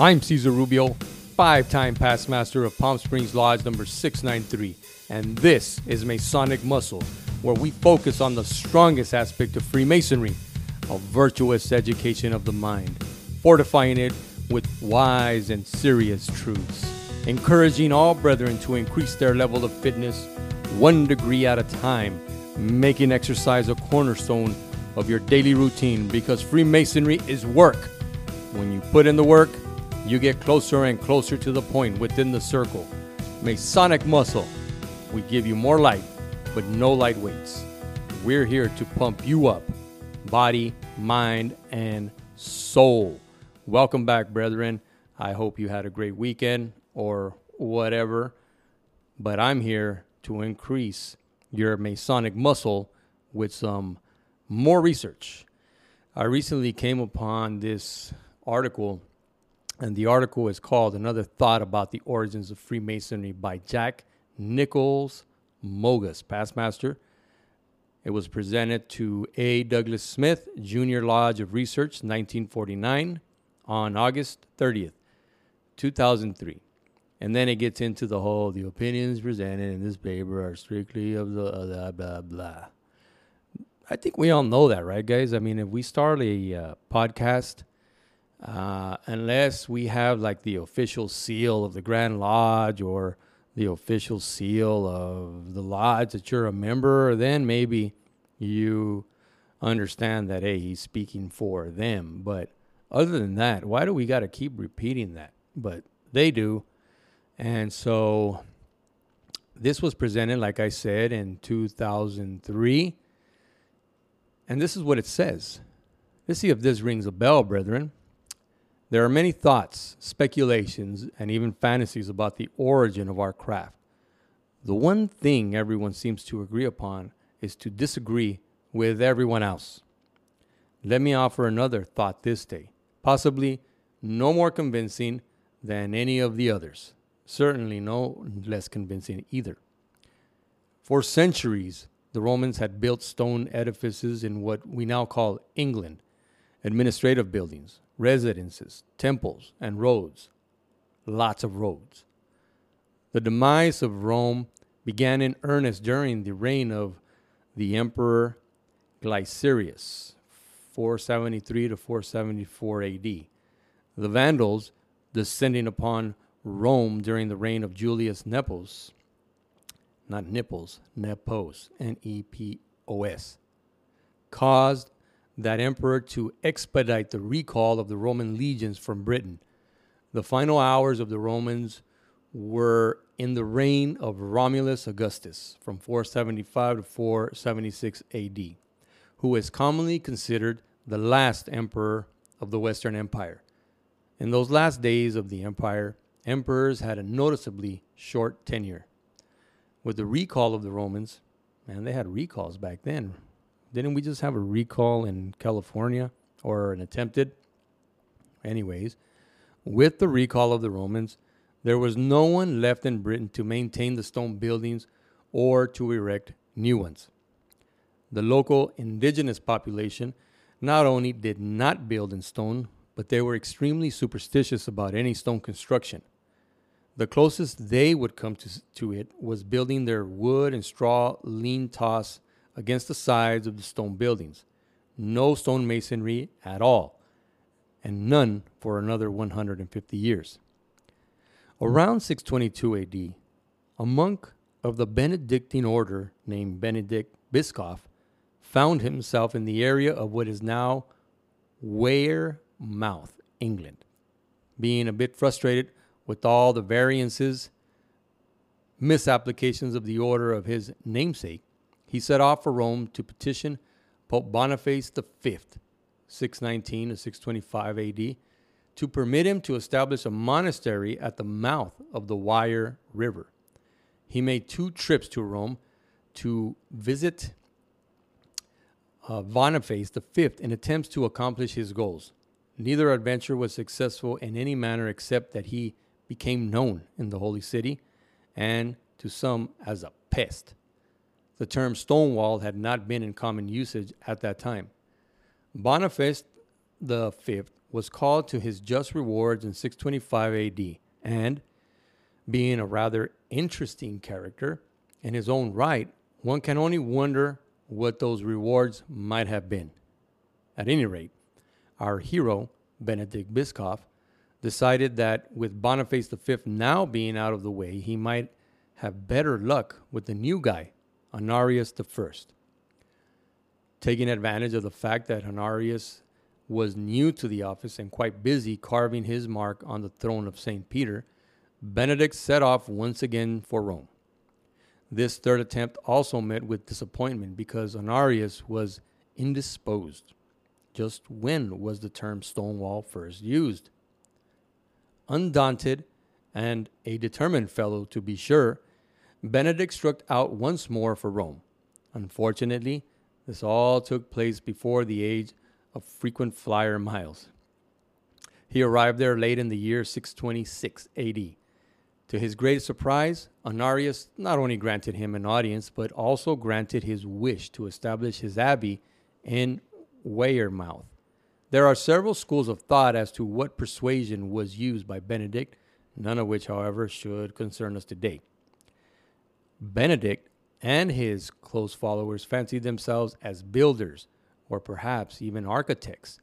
I'm Cesar Rubio, five time past master of Palm Springs Lodge number 693, and this is Masonic Muscle, where we focus on the strongest aspect of Freemasonry a virtuous education of the mind, fortifying it with wise and serious truths, encouraging all brethren to increase their level of fitness one degree at a time, making exercise a cornerstone of your daily routine because Freemasonry is work. When you put in the work, you get closer and closer to the point within the circle. Masonic muscle. We give you more light, but no light weights. We're here to pump you up body, mind, and soul. Welcome back, brethren. I hope you had a great weekend or whatever, but I'm here to increase your Masonic muscle with some more research. I recently came upon this article, and the article is called Another Thought About the Origins of Freemasonry by Jack Nichols Mogus, past master it was presented to A. Douglas Smith, Junior Lodge of Research, 1949, on August 30th, 2003. And then it gets into the whole the opinions presented in this paper are strictly of the blah, blah, blah. I think we all know that, right, guys? I mean, if we start a uh, podcast, uh, unless we have like the official seal of the Grand Lodge or the official seal of the lodge that you're a member, then maybe you understand that, hey, he's speaking for them. But other than that, why do we got to keep repeating that? But they do. And so this was presented, like I said, in 2003. And this is what it says. Let's see if this rings a bell, brethren. There are many thoughts, speculations, and even fantasies about the origin of our craft. The one thing everyone seems to agree upon is to disagree with everyone else. Let me offer another thought this day, possibly no more convincing than any of the others, certainly no less convincing either. For centuries, the Romans had built stone edifices in what we now call England, administrative buildings, residences, temples, and roads. Lots of roads. The demise of Rome began in earnest during the reign of the Emperor Glycerius, 473 to 474 AD. The Vandals, descending upon Rome during the reign of Julius Nepos, not Nipples, Nepos, N E P O S, caused that emperor to expedite the recall of the Roman legions from Britain. The final hours of the Romans were in the reign of Romulus Augustus from 475 to 476 AD, who is commonly considered the last emperor of the Western Empire. In those last days of the empire, emperors had a noticeably short tenure. With the recall of the Romans, man, they had recalls back then. Didn't we just have a recall in California or an attempted? Anyways, with the recall of the Romans, there was no one left in Britain to maintain the stone buildings or to erect new ones. The local indigenous population not only did not build in stone, but they were extremely superstitious about any stone construction. The closest they would come to, to it was building their wood and straw lean toss against the sides of the stone buildings. No stone masonry at all, and none for another 150 years. Around 622 AD, a monk of the Benedictine order named Benedict Biscop found himself in the area of what is now Wearmouth, England. Being a bit frustrated with all the variances, misapplications of the order of his namesake, he set off for Rome to petition Pope Boniface V, 619 to 625 AD, to permit him to establish a monastery at the mouth of the Wear River. He made two trips to Rome to visit uh, Boniface V in attempts to accomplish his goals. Neither adventure was successful in any manner except that he became known in the holy city and to some as a pest. The term stonewall had not been in common usage at that time. Boniface V was called to his just rewards in 625 AD, and being a rather interesting character in his own right, one can only wonder what those rewards might have been. At any rate, our hero, Benedict Biscop, decided that with Boniface V now being out of the way, he might have better luck with the new guy, Honorius I. Taking advantage of the fact that Honorius was new to the office and quite busy carving his mark on the throne of St. Peter, Benedict set off once again for Rome. This third attempt also met with disappointment because Honorius was indisposed. Just when was the term Stonewall first used? Undaunted and a determined fellow, to be sure, Benedict struck out once more for Rome. Unfortunately, this all took place before the age of frequent flyer miles. He arrived there late in the year 626 AD. To his great surprise, Honorius not only granted him an audience, but also granted his wish to establish his abbey in Wearmouth. There are several schools of thought as to what persuasion was used by Benedict, none of which, however, should concern us today. Benedict and his close followers fancied themselves as builders, or perhaps even architects,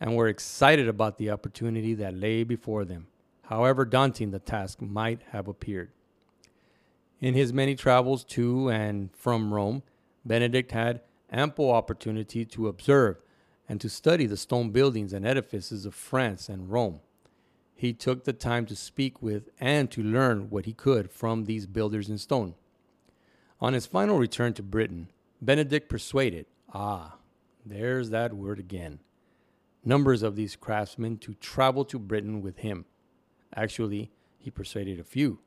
and were excited about the opportunity that lay before them however daunting the task might have appeared. In his many travels to and from Rome, Benedict had ample opportunity to observe and to study the stone buildings and edifices of France and Rome. He took the time to speak with and to learn what he could from these builders in stone. On his final return to Britain, Benedict persuaded, ah, there's that word again, numbers of these craftsmen to travel to Britain with him Actually, he persuaded a few,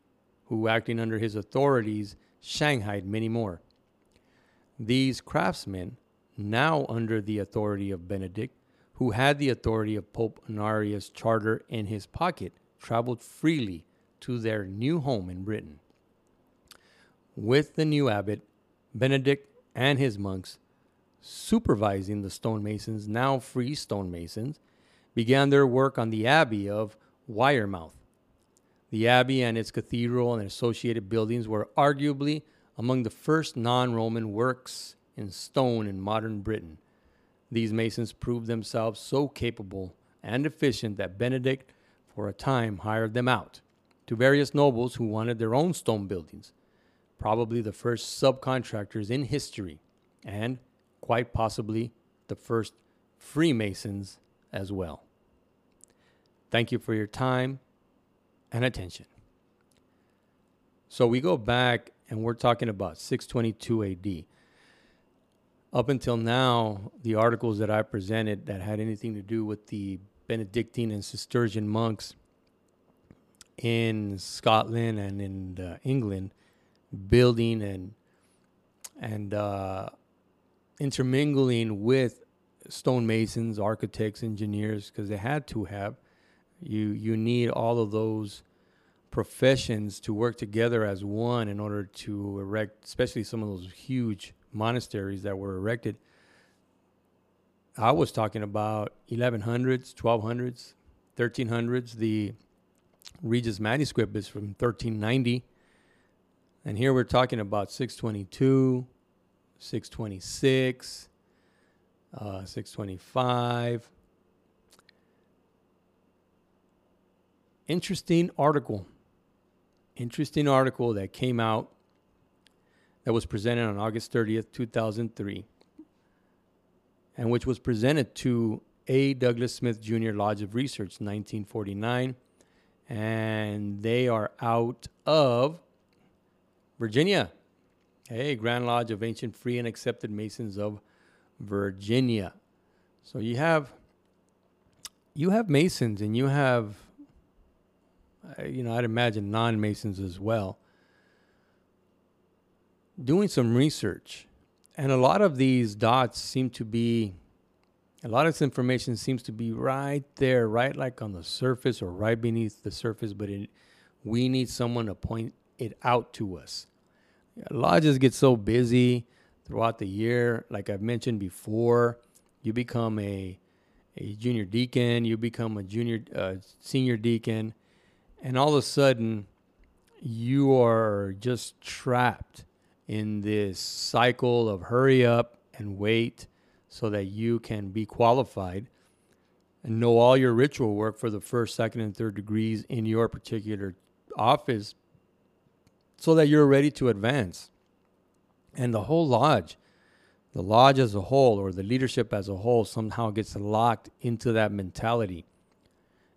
who, acting under his authorities, shanghaied many more. These craftsmen, now under the authority of Benedict, who had the authority of Pope Honorius' charter in his pocket, traveled freely to their new home in Britain. With the new abbot, Benedict and his monks, supervising the stonemasons, now free stonemasons, began their work on the abbey of Wearmouth, the abbey and its cathedral and associated buildings were arguably among the first non Roman works in stone in modern Britain. These masons proved themselves so capable and efficient that Benedict, for a time, hired them out to various nobles who wanted their own stone buildings, probably the first subcontractors in history, and quite possibly the first Freemasons as well. Thank you for your time and attention. So we go back and we're talking about 622 AD. Up until now, the articles that I presented that had anything to do with the Benedictine and Cistercian monks in Scotland and in uh, England, building and and uh, intermingling with stonemasons, architects, engineers, because they had to have you you need all of those professions to work together as one in order to erect, especially some of those huge monasteries that were erected. I was talking about 1100s, 1200s, 1300s. The Regius manuscript is from 1390. And here we're talking about 622, 626, uh, 625. interesting article. Interesting article that came out that was presented on August 30th, 2003, and which was presented to A. Douglas Smith Jr. Lodge of Research, 1949. And they are out of Virginia. Hey, Grand Lodge of Ancient Free and Accepted Masons of Virginia. So you have you have Masons and you have uh, you know, I'd imagine non Masons as well, doing some research. And a lot of these dots seem to be, a lot of this information seems to be right there, right like on the surface or right beneath the surface, but it, we need someone to point it out to us. Lodges get so busy throughout the year. Like I've mentioned before, you become a a junior deacon, you become a junior, uh, senior deacon, and all of a sudden, you are just trapped in this cycle of hurry up and wait so that you can be qualified and know all your ritual work for the first, second, and third degrees in your particular office so that you're ready to advance. And the whole lodge, the lodge as a whole, or the leadership as a whole, somehow gets locked into that mentality.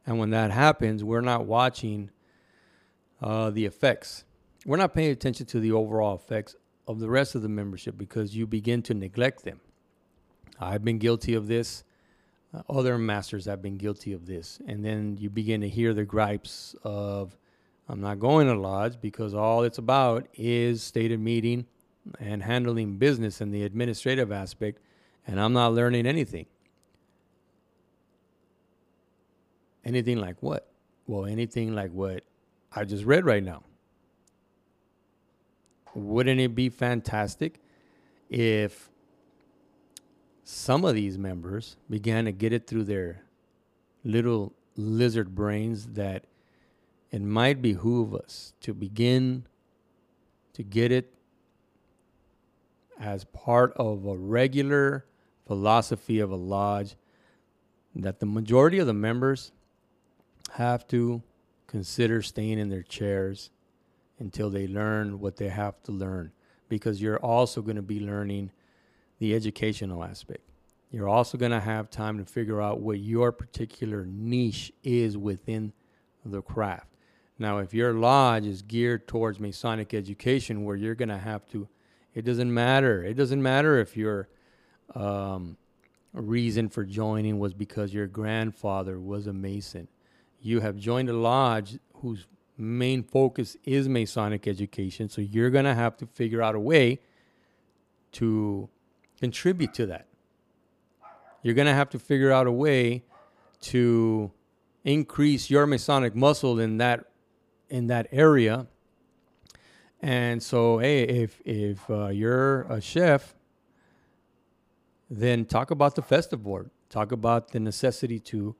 And when that happens, we're not watching uh, the effects. We're not paying attention to the overall effects of the rest of the membership because you begin to neglect them. I've been guilty of this. Other masters have been guilty of this. And then you begin to hear the gripes of, I'm not going to lodge because all it's about is stated meeting and handling business and the administrative aspect, and I'm not learning anything. Anything like what? Well, anything like what I just read right now. Wouldn't it be fantastic if some of these members began to get it through their little lizard brains that it might behoove us to begin to get it as part of a regular philosophy of a lodge that the majority of the members have to consider staying in their chairs until they learn what they have to learn because you're also going to be learning the educational aspect. You're also going to have time to figure out what your particular niche is within the craft. Now, if your lodge is geared towards Masonic education, where you're going to have to, it doesn't matter. It doesn't matter if your um, reason for joining was because your grandfather was a Mason. You have joined a lodge whose main focus is Masonic education, so you're going to have to figure out a way to contribute to that. You're going to have to figure out a way to increase your Masonic muscle in that in that area. And so, hey, if if uh, you're a chef, then talk about the festive board. Talk about the necessity to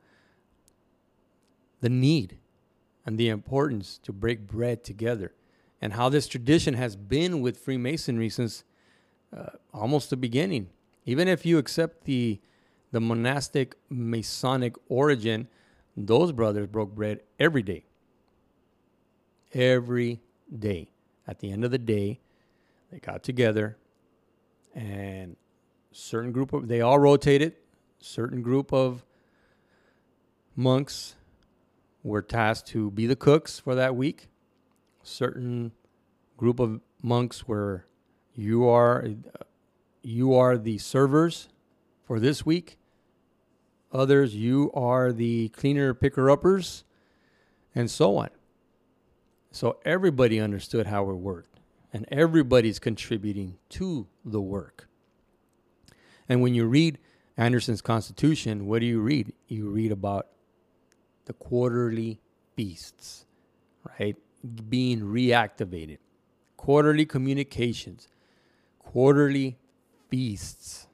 the need and the importance to break bread together, and how this tradition has been with Freemasonry since uh, almost the beginning. Even if you accept the the monastic Masonic origin, those brothers broke bread every day every day. At the end of the day, they got together and certain group of they all rotated. Certain group of monks were tasked to be the cooks for that week. Certain group of monks were you are you are the servers for this week. Others you are the cleaner picker uppers and so on. So everybody understood how it worked, and everybody's contributing to the work. And when you read Anderson's Constitution, what do you read? You read about the quarterly feasts, right? Being reactivated, quarterly communications, quarterly feasts.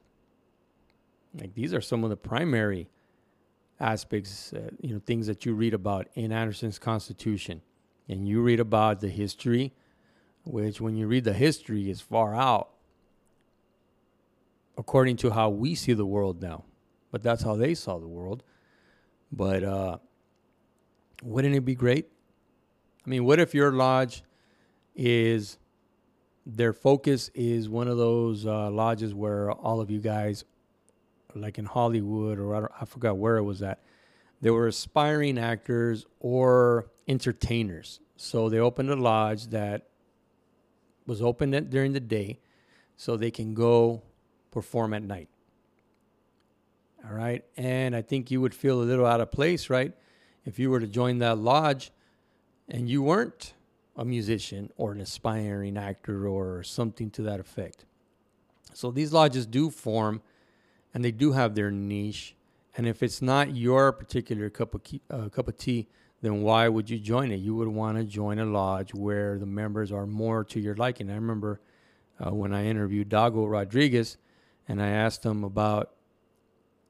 Like these are some of the primary aspects, uh, you know, things that you read about in Anderson's Constitution and you read about the history, which when you read the history is far out according to how we see the world now. But that's how they saw the world. But uh, wouldn't it be great? I mean, what if your lodge is their focus is one of those uh, lodges where all of you guys, like in Hollywood or I, I forgot where it was at, they were aspiring actors or entertainers. So they opened a lodge that was open during the day so they can go perform at night. All right. And I think you would feel a little out of place, right? If you were to join that lodge and you weren't a musician or an aspiring actor or something to that effect. So these lodges do form and they do have their niche and if it's not your particular cup of uh, cup of tea, then why would you join it? You would want to join a lodge where the members are more to your liking. I remember uh, when I interviewed Dago Rodriguez, and I asked him about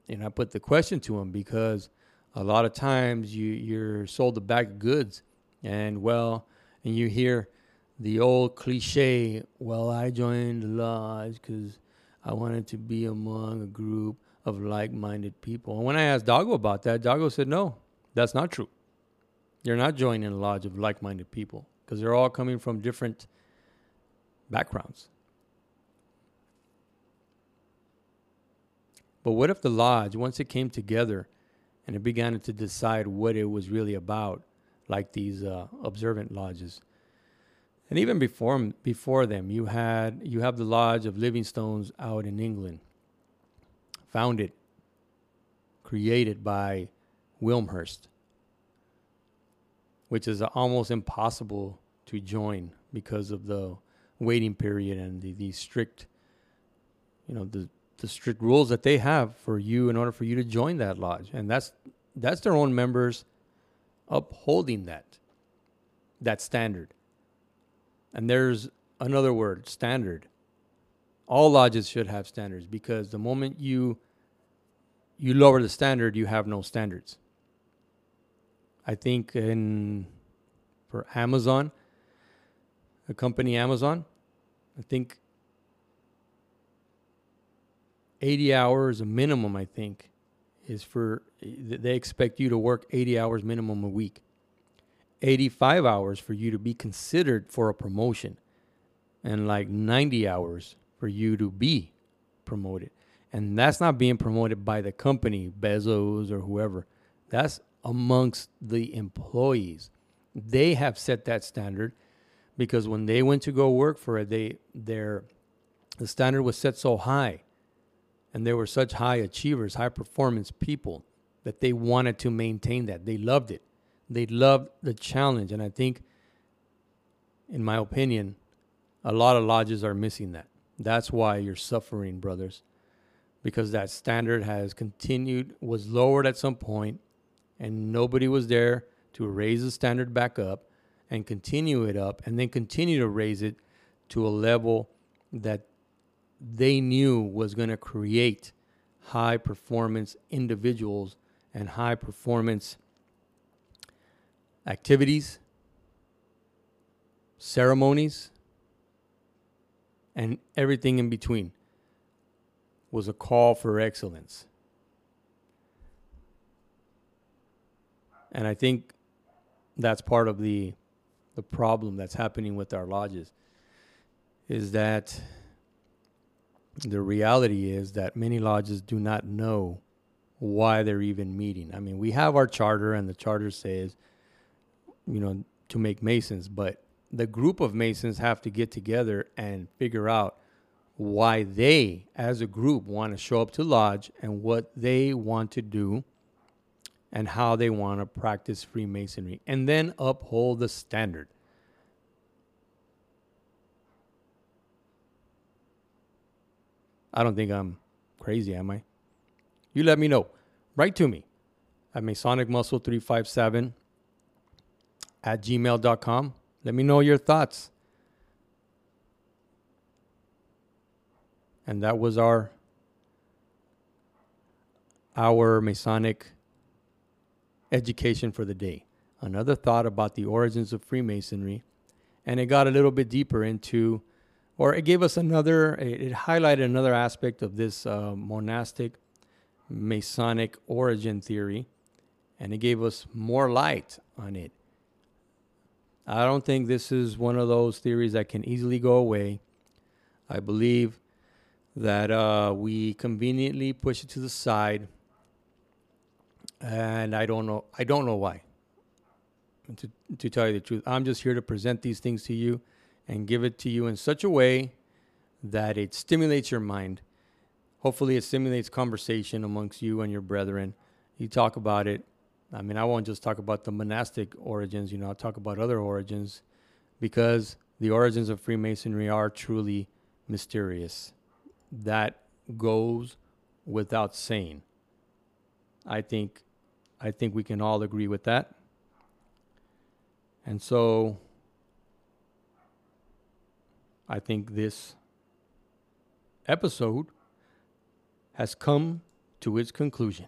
and I put the question to him because a lot of times you you're sold a bag of goods, and well, and you hear the old cliche, well, I joined the lodge because I wanted to be among a group of like-minded people. And when I asked Dago about that, Dago said, no, that's not true. You're not joining a lodge of like-minded people because they're all coming from different backgrounds. But what if the lodge, once it came together and it began to decide what it was really about, like these uh, observant lodges, and even before before them, you had you have the Lodge of Living Stones out in England, founded, created by Wilmshurst, which is almost impossible to join because of the waiting period and the, the strict, you know, the the strict rules that they have for you in order for you to join that lodge, and that's that's their own members upholding that that standard. And there's another word, standard. All lodges should have standards because the moment you you lower the standard, you have no standards. I think in for Amazon, a company Amazon, I think 80 hours a minimum, I think, is for they expect you to work 80 hours minimum a week. 85 hours for you to be considered for a promotion and like 90 hours for you to be promoted. And that's not being promoted by the company, Bezos or whoever. That's amongst the employees. They have set that standard because when they went to go work for it, they their the standard was set so high and they were such high achievers, high performance people that they wanted to maintain that. They loved it. They loved the challenge. And I think, in my opinion, a lot of lodges are missing that. That's why you're suffering, brothers, because that standard has continued, was lowered at some point, and nobody was there to raise the standard back up and continue it up, and then continue to raise it to a level that they knew was going to create high performance individuals and high performance activities, ceremonies, and everything in between was a call for excellence. And I think that's part of the the problem that's happening with our lodges is that the reality is that many lodges do not know why they're even meeting. I mean, we have our charter and the charter says you know, to make masons, but the group of masons have to get together and figure out why they, as a group, want to show up to lodge and what they want to do and how they want to practice Freemasonry and then uphold the standard. I don't think I'm crazy, am I? You let me know. Write to me at Masonic Muscle 357 at gmail.com. Let me know your thoughts. And that was our our Masonic education for the day. Another thought about the origins of Freemasonry, and it got a little bit deeper into, or it gave us another, it, highlighted another aspect of this uh, monastic Masonic origin theory, and it gave us more light on it. I don't think this is one of those theories that can easily go away. I believe that uh, we conveniently push it to the side, and I don't know. I don't know why. To, to tell you the truth, I'm just here to present these things to you and give it to you in such a way that it stimulates your mind. Hopefully, it stimulates conversation amongst you and your brethren. You talk about it, I mean, I won't just talk about the monastic origins, you know, I'll talk about other origins because the origins of Freemasonry are truly mysterious. That goes without saying. I think I think we can all agree with that. And so I think this episode has come to its conclusion.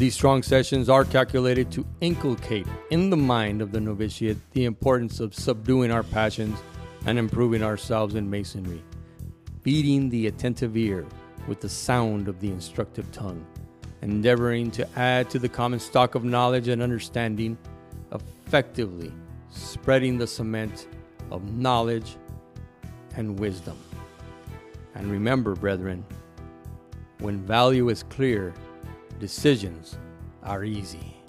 These strong sessions are calculated to inculcate in the mind of the novitiate the importance of subduing our passions and improving ourselves in masonry, feeding the attentive ear with the sound of the instructive tongue, endeavoring to add to the common stock of knowledge and understanding, effectively spreading the cement of knowledge and wisdom. And remember, brethren, when value is clear, decisions are easy.